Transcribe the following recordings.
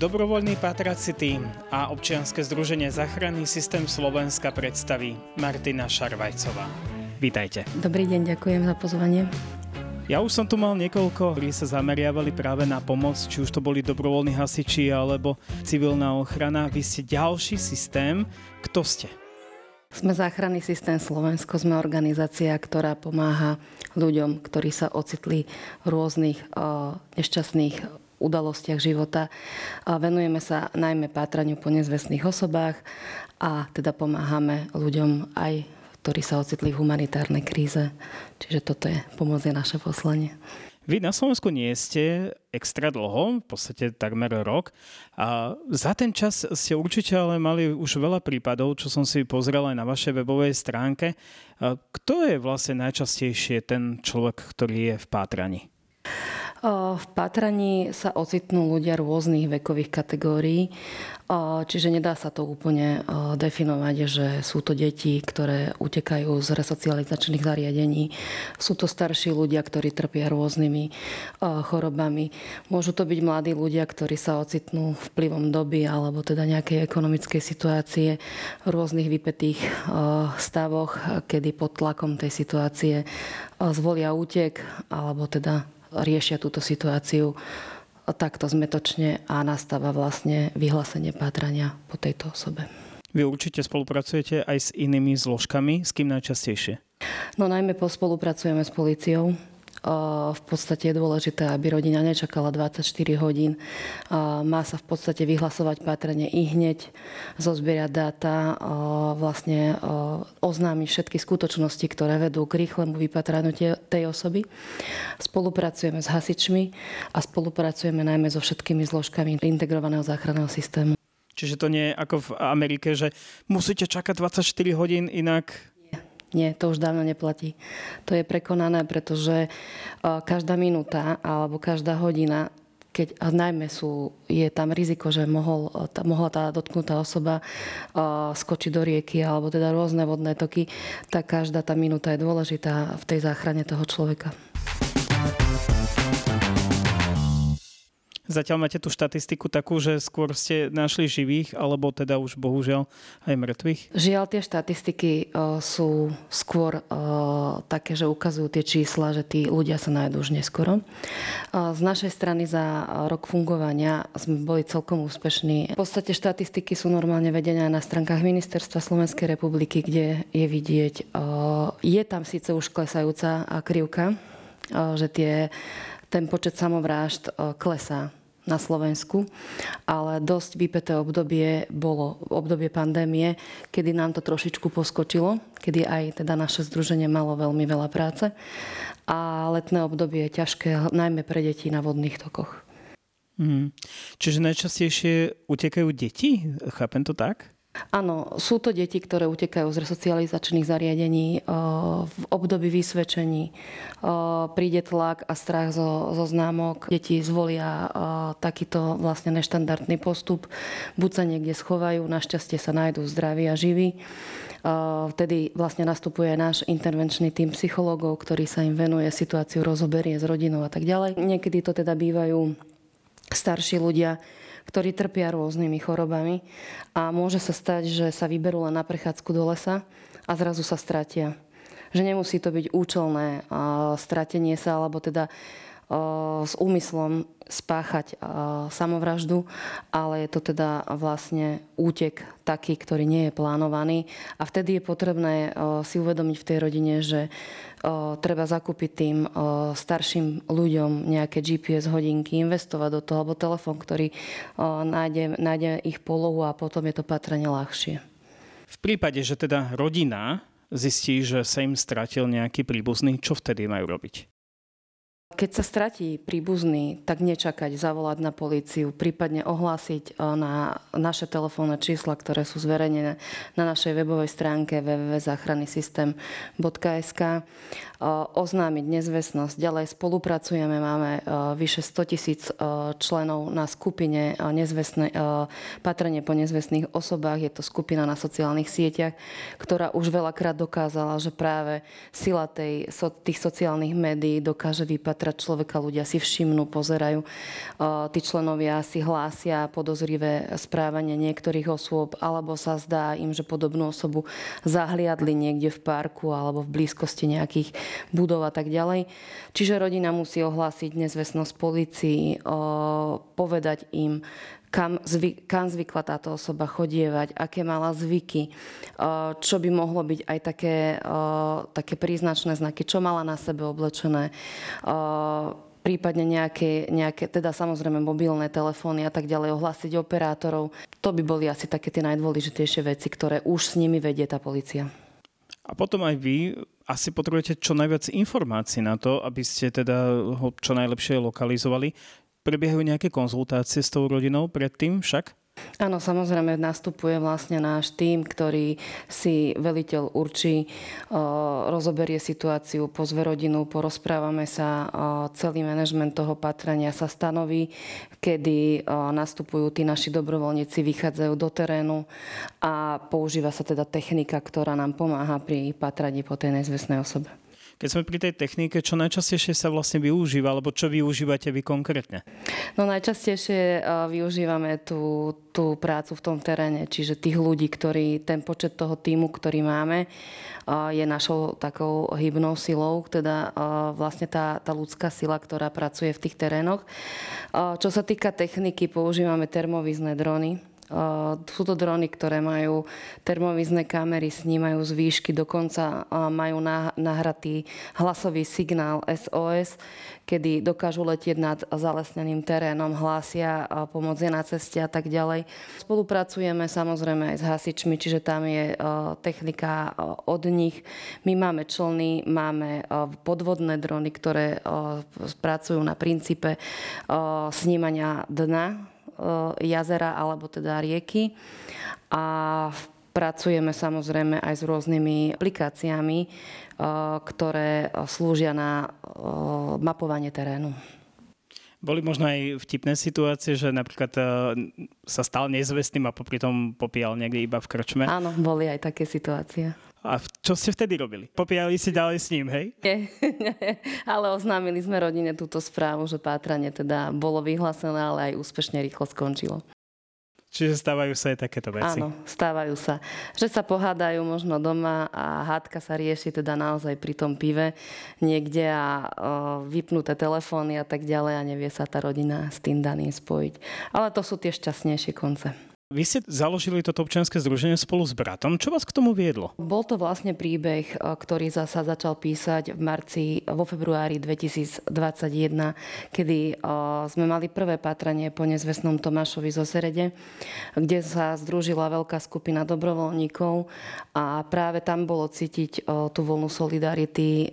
Dobrovoľný patrací tým a občianske združenie Záchranný systém Slovenska predstaví Martina Šarvajcová. Vítajte. Dobrý deň, ďakujem za pozvanie. Ja už som tu mal niekoľko, ktorí sa zameriavali práve na pomoc, či už to boli dobrovoľní hasiči alebo civilná ochrana. Vy ste ďalší systém. Kto ste? Sme záchranný systém Slovensko, sme organizácia, ktorá pomáha ľuďom, ktorí sa ocitli v rôznych uh, nešťastných udalostiach života. Venujeme sa najmä pátraniu po nezvestných osobách a teda pomáhame ľuďom aj ktorí sa ocitli v humanitárnej kríze. Čiže toto je pomoc je naše poslanie. Vy na Slovensku nie ste extra dlho, v podstate takmer rok. A za ten čas ste určite ale mali už veľa prípadov, čo som si pozrel aj na vašej webovej stránke. A kto je vlastne najčastejšie ten človek, ktorý je v pátraní? V pátraní sa ocitnú ľudia rôznych vekových kategórií, čiže nedá sa to úplne definovať, že sú to deti, ktoré utekajú z resocializačných zariadení. Sú to starší ľudia, ktorí trpia rôznymi chorobami. Môžu to byť mladí ľudia, ktorí sa ocitnú vplyvom doby alebo teda nejakej ekonomickej situácie v rôznych vypetých stavoch, kedy pod tlakom tej situácie zvolia útek alebo teda riešia túto situáciu takto zmetočne a nastáva vlastne vyhlásenie pátrania po tejto osobe. Vy určite spolupracujete aj s inými zložkami, s kým najčastejšie? No najmä spolupracujeme s policiou, v podstate je dôležité, aby rodina nečakala 24 hodín. Má sa v podstate vyhlasovať pátrenie i hneď, zozbierať dáta, vlastne oznámiť všetky skutočnosti, ktoré vedú k rýchlemu vypatraniu tej osoby. Spolupracujeme s hasičmi a spolupracujeme najmä so všetkými zložkami integrovaného záchranného systému. Čiže to nie je ako v Amerike, že musíte čakať 24 hodín, inak nie, to už dávno neplatí. To je prekonané, pretože každá minúta alebo každá hodina keď a najmä sú, je tam riziko, že mohol, tá, mohla tá dotknutá osoba uh, skočiť do rieky alebo teda rôzne vodné toky, tak každá tá minúta je dôležitá v tej záchrane toho človeka. Zatiaľ máte tú štatistiku takú, že skôr ste našli živých, alebo teda už bohužiaľ aj mŕtvych? Žiaľ, tie štatistiky uh, sú skôr uh, také, že ukazujú tie čísla, že tí ľudia sa nájdú už neskoro. Uh, z našej strany za rok fungovania sme boli celkom úspešní. V podstate štatistiky sú normálne vedené na stránkach Ministerstva Slovenskej republiky, kde je vidieť, je tam síce už klesajúca krivka, že tie, ten počet samovrážd klesá na Slovensku, ale dosť vypeté obdobie bolo obdobie pandémie, kedy nám to trošičku poskočilo, kedy aj teda naše združenie malo veľmi veľa práce a letné obdobie je ťažké, najmä pre deti na vodných tokoch. Mm. Čiže najčastejšie utekajú deti? Chápem to tak? Áno, sú to deti, ktoré utekajú z resocializačných zariadení eh, v období vysvedčení. Eh, príde tlak a strach zo, zo známok. Deti zvolia eh, takýto vlastne neštandardný postup. Buď sa niekde schovajú, našťastie sa nájdú zdraví a živí. Vtedy vlastne nastupuje náš intervenčný tým psychológov, ktorý sa im venuje, situáciu rozoberie s rodinou a tak ďalej. Niekedy to teda bývajú starší ľudia, ktorí trpia rôznymi chorobami a môže sa stať, že sa vyberú len na prechádzku do lesa a zrazu sa stratia. Že nemusí to byť účelné stratenie sa, alebo teda s úmyslom spáchať samovraždu, ale je to teda vlastne útek taký, ktorý nie je plánovaný. A vtedy je potrebné si uvedomiť v tej rodine, že treba zakúpiť tým starším ľuďom nejaké GPS hodinky, investovať do toho, alebo telefón, ktorý nájde, nájde ich polohu a potom je to patrne ľahšie. V prípade, že teda rodina zistí, že sa im stratil nejaký príbuzný, čo vtedy majú robiť? Keď sa stratí príbuzný, tak nečakať, zavolať na políciu, prípadne ohlásiť eh, na naše telefónne čísla, ktoré sú zverejnené na našej webovej stránke www.zachrannysystem.sk eh, oznámiť nezvestnosť. Ďalej spolupracujeme, máme eh, vyše 100 tisíc členov na skupine nezvestné, patrenie po nezvestných osobách. Je to skupina na sociálnych sieťach, ktorá už veľakrát dokázala, že práve sila tej, tých sociálnych médií dokáže vypatrať vystrieľať človeka, ľudia si všimnú, pozerajú. Tí členovia si hlásia podozrivé správanie niektorých osôb, alebo sa zdá im, že podobnú osobu zahliadli niekde v parku alebo v blízkosti nejakých budov a tak ďalej. Čiže rodina musí ohlásiť nezvestnosť policii, povedať im, kam, zvy, kam zvykla táto osoba chodievať, aké mala zvyky, čo by mohlo byť aj také, také príznačné znaky, čo mala na sebe oblečené, prípadne nejaké, nejaké, teda samozrejme mobilné telefóny a tak ďalej, ohlásiť operátorov. To by boli asi také tie najdôležitejšie veci, ktoré už s nimi vedie tá policia. A potom aj vy asi potrebujete čo najviac informácií na to, aby ste teda ho čo najlepšie lokalizovali. Prebiehajú nejaké konzultácie s tou rodinou predtým však? Áno, samozrejme nastupuje vlastne náš tým, ktorý si veliteľ určí, rozoberie situáciu, pozve rodinu, porozprávame sa, celý manažment toho patrania sa stanoví, kedy nastupujú tí naši dobrovoľníci, vychádzajú do terénu a používa sa teda technika, ktorá nám pomáha pri patraní po tej nezvestnej osobe. Keď sme pri tej technike, čo najčastejšie sa vlastne využíva, alebo čo využívate vy konkrétne? No najčastejšie využívame tú, tú prácu v tom teréne, čiže tých ľudí, ktorí, ten počet toho týmu, ktorý máme, je našou takou hybnou silou, teda vlastne tá, tá ľudská sila, ktorá pracuje v tých terénoch. Čo sa týka techniky, používame termovizné drony, sú to drony, ktoré majú termovizné kamery, snímajú z výšky, dokonca majú nahratý hlasový signál SOS, kedy dokážu letieť nad zalesneným terénom, hlásia pomoc je na ceste a tak ďalej. Spolupracujeme samozrejme aj s hasičmi, čiže tam je technika od nich. My máme člny, máme podvodné drony, ktoré pracujú na princípe snímania dna jazera alebo teda rieky. A pracujeme samozrejme aj s rôznymi aplikáciami, eh, ktoré slúžia na eh, mapovanie terénu. Boli možno aj vtipné situácie, že napríklad sa stal nezvestným a popri tom popíjal niekde iba v krčme? Áno, boli aj také situácie. A čo ste vtedy robili? Popíjali si ďalej s ním, hej? Nie, nie, ale oznámili sme rodine túto správu, že pátranie teda bolo vyhlásené, ale aj úspešne rýchlo skončilo. Čiže stávajú sa aj takéto veci. Áno, stávajú sa. Že sa pohádajú možno doma a hádka sa rieši teda naozaj pri tom pive niekde a o, vypnuté telefóny a tak ďalej a nevie sa tá rodina s tým daným spojiť. Ale to sú tie šťastnejšie konce. Vy ste založili toto občianske združenie spolu s bratom. Čo vás k tomu viedlo? Bol to vlastne príbeh, e, ktorý sa začal písať v marci, vo februári 2021, kedy e, sme mali prvé patranie po nezvestnom Tomášovi zo Serede, kde sa združila veľká skupina dobrovoľníkov a práve tam bolo cítiť e, tú voľnú solidarity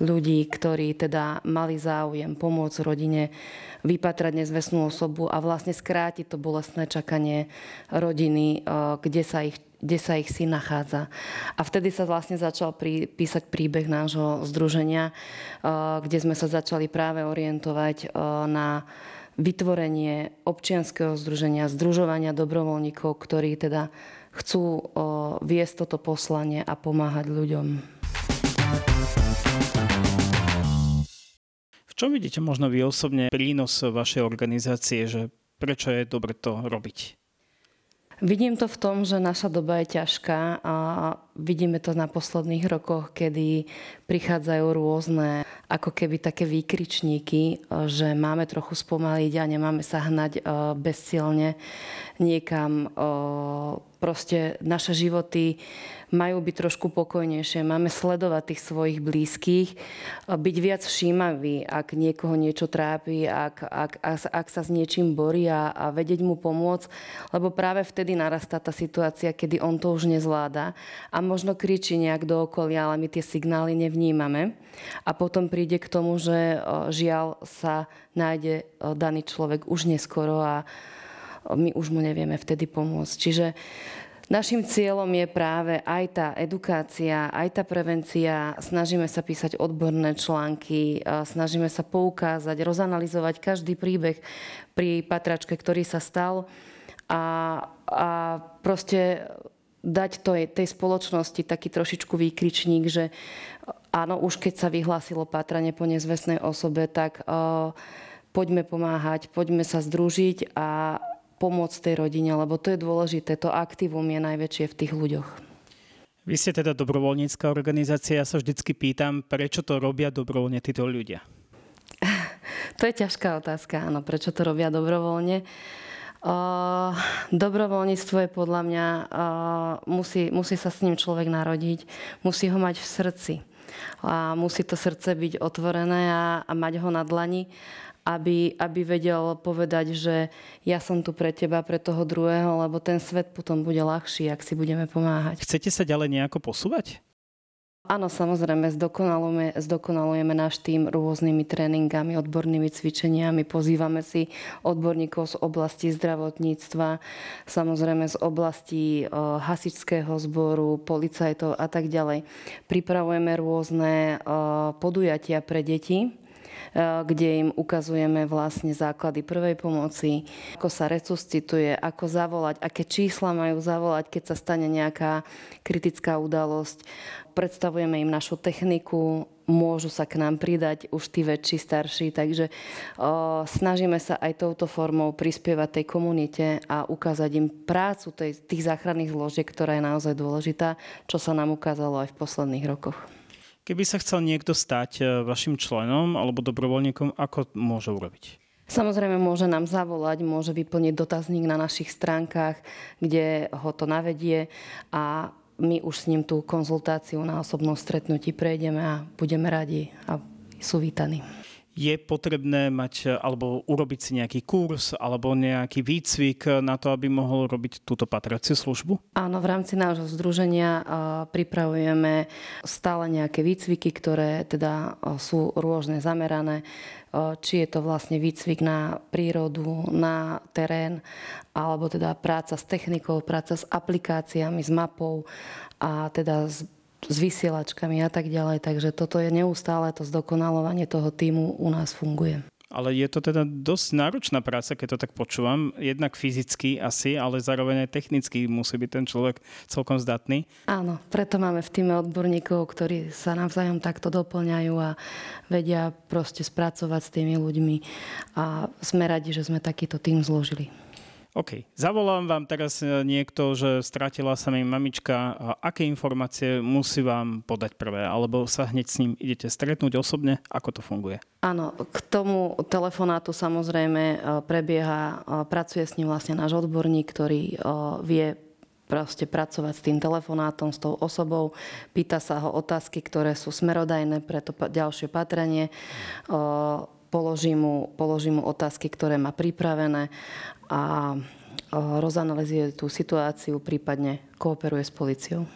ľudí, ktorí teda mali záujem pomôcť rodine vypatrať nezvestnú osobu a vlastne skrátiť to bolestné čakanie rodiny, eh, kde sa ich kde sa ich syn nachádza. A vtedy sa vlastne začal prí, písať príbeh nášho združenia, eh, kde sme sa začali práve orientovať eh, na vytvorenie občianského združenia, združovania dobrovoľníkov, ktorí teda chcú viesť toto poslanie a pomáhať ľuďom. Čom vidíte možno vy osobne prínos vašej organizácie, že prečo je dobre to robiť? Vidím to v tom, že naša doba je ťažká a vidíme to na posledných rokoch, kedy prichádzajú rôzne ako keby také výkričníky, že máme trochu spomaliť a nemáme sa hnať bezcielne niekam. Proste naše životy majú byť trošku pokojnejšie. Máme sledovať tých svojich blízkych, byť viac všímavý, ak niekoho niečo trápi, ak, ak, ak, ak sa s niečím borí a, a vedieť mu pomôcť, lebo práve vtedy narastá tá situácia, kedy on to už nezvláda a možno kričí nejak do okolia, ale my tie signály nevnímame. A potom príde k tomu, že žiaľ sa nájde daný človek už neskoro a my už mu nevieme vtedy pomôcť. Čiže Našim cieľom je práve aj tá edukácia, aj tá prevencia. Snažíme sa písať odborné články, snažíme sa poukázať, rozanalizovať každý príbeh pri patračke, ktorý sa stal a, a proste dať tej, tej spoločnosti taký trošičku výkričník, že áno, už keď sa vyhlásilo pátranie po nezvestnej osobe, tak uh, poďme pomáhať, poďme sa združiť a pomôcť tej rodine, lebo to je dôležité. To aktivum je najväčšie v tých ľuďoch. Vy ste teda dobrovoľnícká organizácia. Ja sa vždycky pýtam, prečo to robia dobrovoľne títo ľudia? to je ťažká otázka, áno. Prečo to robia dobrovoľne? Uh, dobrovoľníctvo je podľa mňa, uh, musí, musí sa s ním človek narodiť, musí ho mať v srdci. A musí to srdce byť otvorené a, a mať ho na dlani aby, aby vedel povedať, že ja som tu pre teba, pre toho druhého, lebo ten svet potom bude ľahší, ak si budeme pomáhať. Chcete sa ďalej nejako posúvať? Áno, samozrejme, zdokonalujeme, zdokonalujeme náš tým rôznymi tréningami, odbornými cvičeniami. Pozývame si odborníkov z oblasti zdravotníctva, samozrejme z oblasti hasičského zboru, policajtov a tak ďalej. Pripravujeme rôzne podujatia pre deti, kde im ukazujeme vlastne základy prvej pomoci, ako sa resuscituje, ako zavolať, aké čísla majú zavolať, keď sa stane nejaká kritická udalosť. Predstavujeme im našu techniku, môžu sa k nám pridať už tí väčší, starší, takže o, snažíme sa aj touto formou prispievať tej komunite a ukázať im prácu tej, tých záchranných zložiek, ktorá je naozaj dôležitá, čo sa nám ukázalo aj v posledných rokoch. Keby sa chcel niekto stať e, vašim členom alebo dobrovoľníkom, ako môže urobiť? Samozrejme môže nám zavolať, môže vyplniť dotazník na našich stránkach, kde ho to navedie a my už s ním tú konzultáciu na osobnom stretnutí prejdeme a budeme radi a sú vítaní je potrebné mať alebo urobiť si nejaký kurz alebo nejaký výcvik na to, aby mohol robiť túto patraciu službu? Áno, v rámci nášho združenia pripravujeme stále nejaké výcviky, ktoré teda sú rôzne zamerané či je to vlastne výcvik na prírodu, na terén, alebo teda práca s technikou, práca s aplikáciami, s mapou a teda s s vysielačkami a tak ďalej. Takže toto je neustále to zdokonalovanie toho týmu u nás funguje. Ale je to teda dosť náročná práca, keď to tak počúvam. Jednak fyzicky asi, ale zároveň aj technicky musí byť ten človek celkom zdatný. Áno, preto máme v týme odborníkov, ktorí sa navzájom takto doplňajú a vedia proste spracovať s tými ľuďmi. A sme radi, že sme takýto tým zložili. OK. Zavolám vám teraz e, niekto, že stratila sa mi mamička. A aké informácie musí vám podať prvé? Alebo sa hneď s ním idete stretnúť osobne? Ako to funguje? Áno, k tomu telefonátu samozrejme e, prebieha, e, pracuje s ním vlastne náš odborník, ktorý vie proste pracovať s tým telefonátom, s tou osobou, pýta sa ho otázky, ktoré sú smerodajné pre to ďalšie patrenie, položí mu, položí mu otázky, ktoré má pripravené a rozanalizuje tú situáciu, prípadne kooperuje s policiou.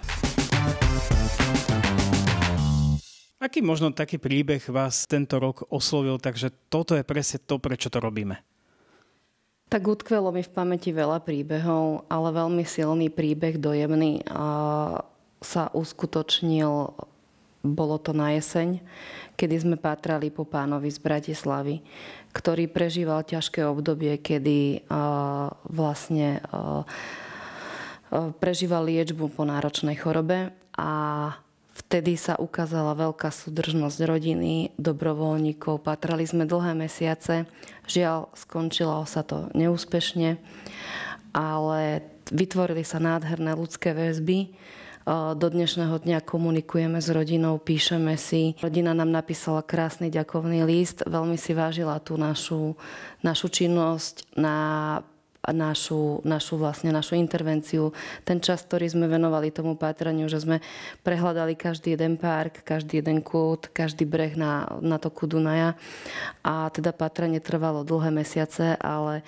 Aký možno taký príbeh vás tento rok oslovil, takže toto je presne to, prečo to robíme? Tak utkvelo mi v pamäti veľa príbehov, ale veľmi silný príbeh, dojemný a sa uskutočnil, bolo to na jeseň, kedy sme pátrali po pánovi z Bratislavy, ktorý prežíval ťažké obdobie, kedy vlastne prežíval liečbu po náročnej chorobe a vtedy sa ukázala veľká súdržnosť rodiny, dobrovoľníkov. Patrali sme dlhé mesiace. Žiaľ, skončilo sa to neúspešne, ale vytvorili sa nádherné ľudské väzby do dnešného dňa komunikujeme s rodinou, píšeme si. Rodina nám napísala krásny ďakovný list, veľmi si vážila tú našu, našu činnosť na našu, našu, vlastne našu intervenciu, ten čas, ktorý sme venovali tomu pátraniu, že sme prehľadali každý jeden park, každý jeden kút, každý breh na, na toku Dunaja. A teda pátranie trvalo dlhé mesiace, ale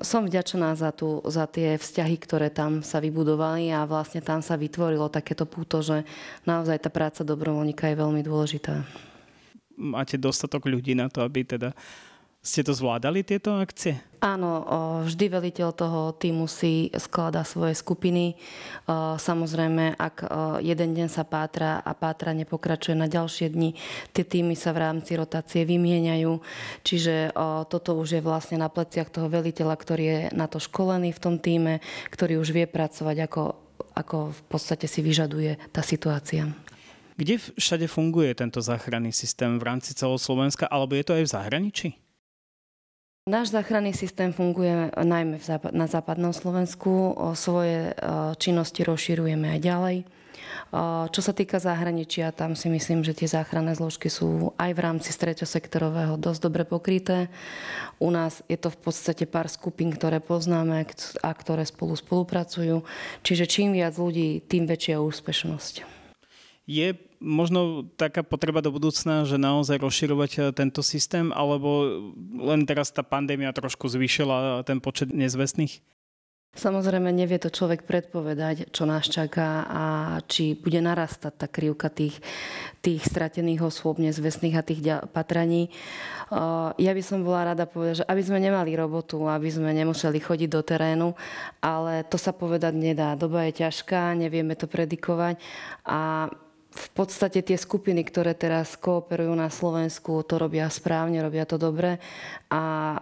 som vďačená za, tú, za tie vzťahy, ktoré tam sa vybudovali a vlastne tam sa vytvorilo takéto púto, že naozaj tá práca dobrovoľníka je veľmi dôležitá. Máte dostatok ľudí na to, aby teda ste to zvládali, tieto akcie? Áno, vždy veliteľ toho týmu si skladá svoje skupiny. Samozrejme, ak jeden deň sa pátra a pátra nepokračuje na ďalšie dni, tie týmy sa v rámci rotácie vymieňajú. Čiže toto už je vlastne na pleciach toho veliteľa, ktorý je na to školený v tom týme, ktorý už vie pracovať ako ako v podstate si vyžaduje tá situácia. Kde všade funguje tento záchranný systém v rámci celého Slovenska, alebo je to aj v zahraničí? Náš záchranný systém funguje najmä na západnom Slovensku. Svoje činnosti rozširujeme aj ďalej. Čo sa týka zahraničia, tam si myslím, že tie záchranné zložky sú aj v rámci sektorového dosť dobre pokryté. U nás je to v podstate pár skupín, ktoré poznáme a ktoré spolu spolupracujú. Čiže čím viac ľudí, tým väčšia úspešnosť. Je možno taká potreba do budúcna, že naozaj rozširovať eh, tento systém, alebo len teraz tá pandémia trošku zvýšila ten počet nezvestných? Samozrejme, nevie to človek predpovedať, čo nás čaká a či bude narastať tá krivka tých, tých stratených osôb, nezvestných a tých patraní. Eh, ja by som bola rada povedať, že aby sme nemali robotu, aby sme nemuseli chodiť do terénu, ale to sa povedať nedá. Doba je ťažká, nevieme to predikovať a v podstate tie skupiny, ktoré teraz kooperujú na Slovensku, to robia správne, robia to dobre a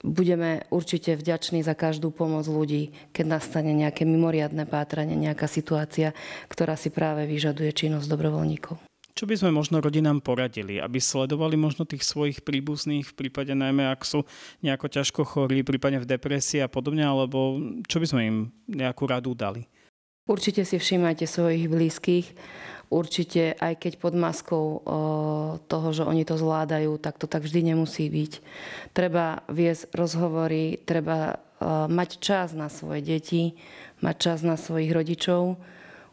budeme určite vďační za každú pomoc ľudí, keď nastane nejaké mimoriadne pátranie, nejaká situácia, ktorá si práve vyžaduje činnosť dobrovoľníkov. Čo by sme možno rodinám poradili, aby sledovali možno tých svojich príbuzných v prípade najmä, ak sú nejako ťažko chorí, prípadne v depresii a podobne, alebo čo by sme im nejakú radu dali? Určite si všímajte svojich blízkych určite, aj keď pod maskou toho, že oni to zvládajú, tak to tak vždy nemusí byť. Treba viesť rozhovory, treba mať čas na svoje deti, mať čas na svojich rodičov,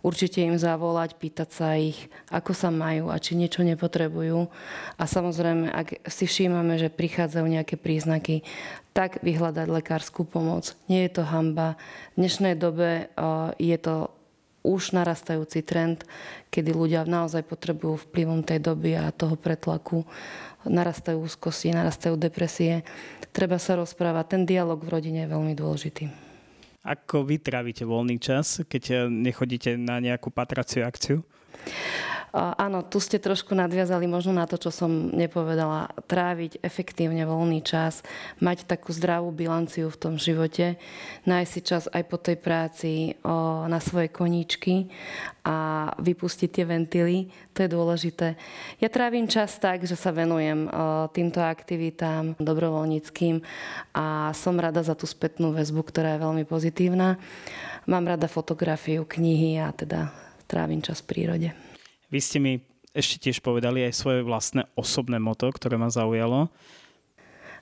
určite im zavolať, pýtať sa ich, ako sa majú a či niečo nepotrebujú. A samozrejme, ak si všímame, že prichádzajú nejaké príznaky, tak vyhľadať lekárskú pomoc. Nie je to hamba. V dnešnej dobe je to už narastajúci trend, kedy ľudia naozaj potrebujú vplyvom tej doby a toho pretlaku narastajú úzkosti, narastajú depresie. Treba sa rozprávať. Ten dialog v rodine je veľmi dôležitý. Ako vy trávite voľný čas, keď nechodíte na nejakú patraciu akciu? Áno, tu ste trošku nadviazali možno na to, čo som nepovedala. Tráviť efektívne voľný čas, mať takú zdravú bilanciu v tom živote, nájsť si čas aj po tej práci na svoje koníčky a vypustiť tie ventily, to je dôležité. Ja trávim čas tak, že sa venujem týmto aktivitám dobrovoľníckým a som rada za tú spätnú väzbu, ktorá je veľmi pozitívna. Mám rada fotografiu, knihy a teda trávim čas v prírode. Vy ste mi ešte tiež povedali aj svoje vlastné osobné moto, ktoré ma zaujalo.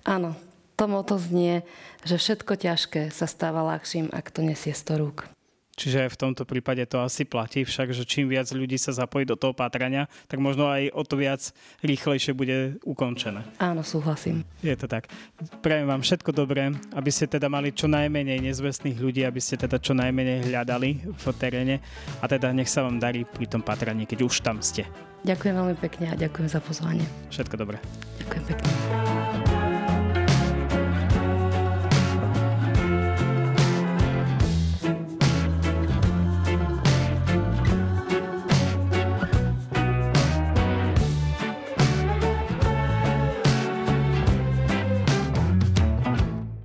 Áno, to moto znie, že všetko ťažké sa stáva ľahším, ak to nesie 100 rúk. Čiže v tomto prípade to asi platí však, že čím viac ľudí sa zapojí do toho pátrania, tak možno aj o to viac rýchlejšie bude ukončené. Áno, súhlasím. Je to tak. Prajem vám všetko dobré, aby ste teda mali čo najmenej nezvestných ľudí, aby ste teda čo najmenej hľadali v teréne a teda nech sa vám darí pri tom pátraní, keď už tam ste. Ďakujem veľmi pekne a ďakujem za pozvanie. Všetko dobré. Ďakujem pekne.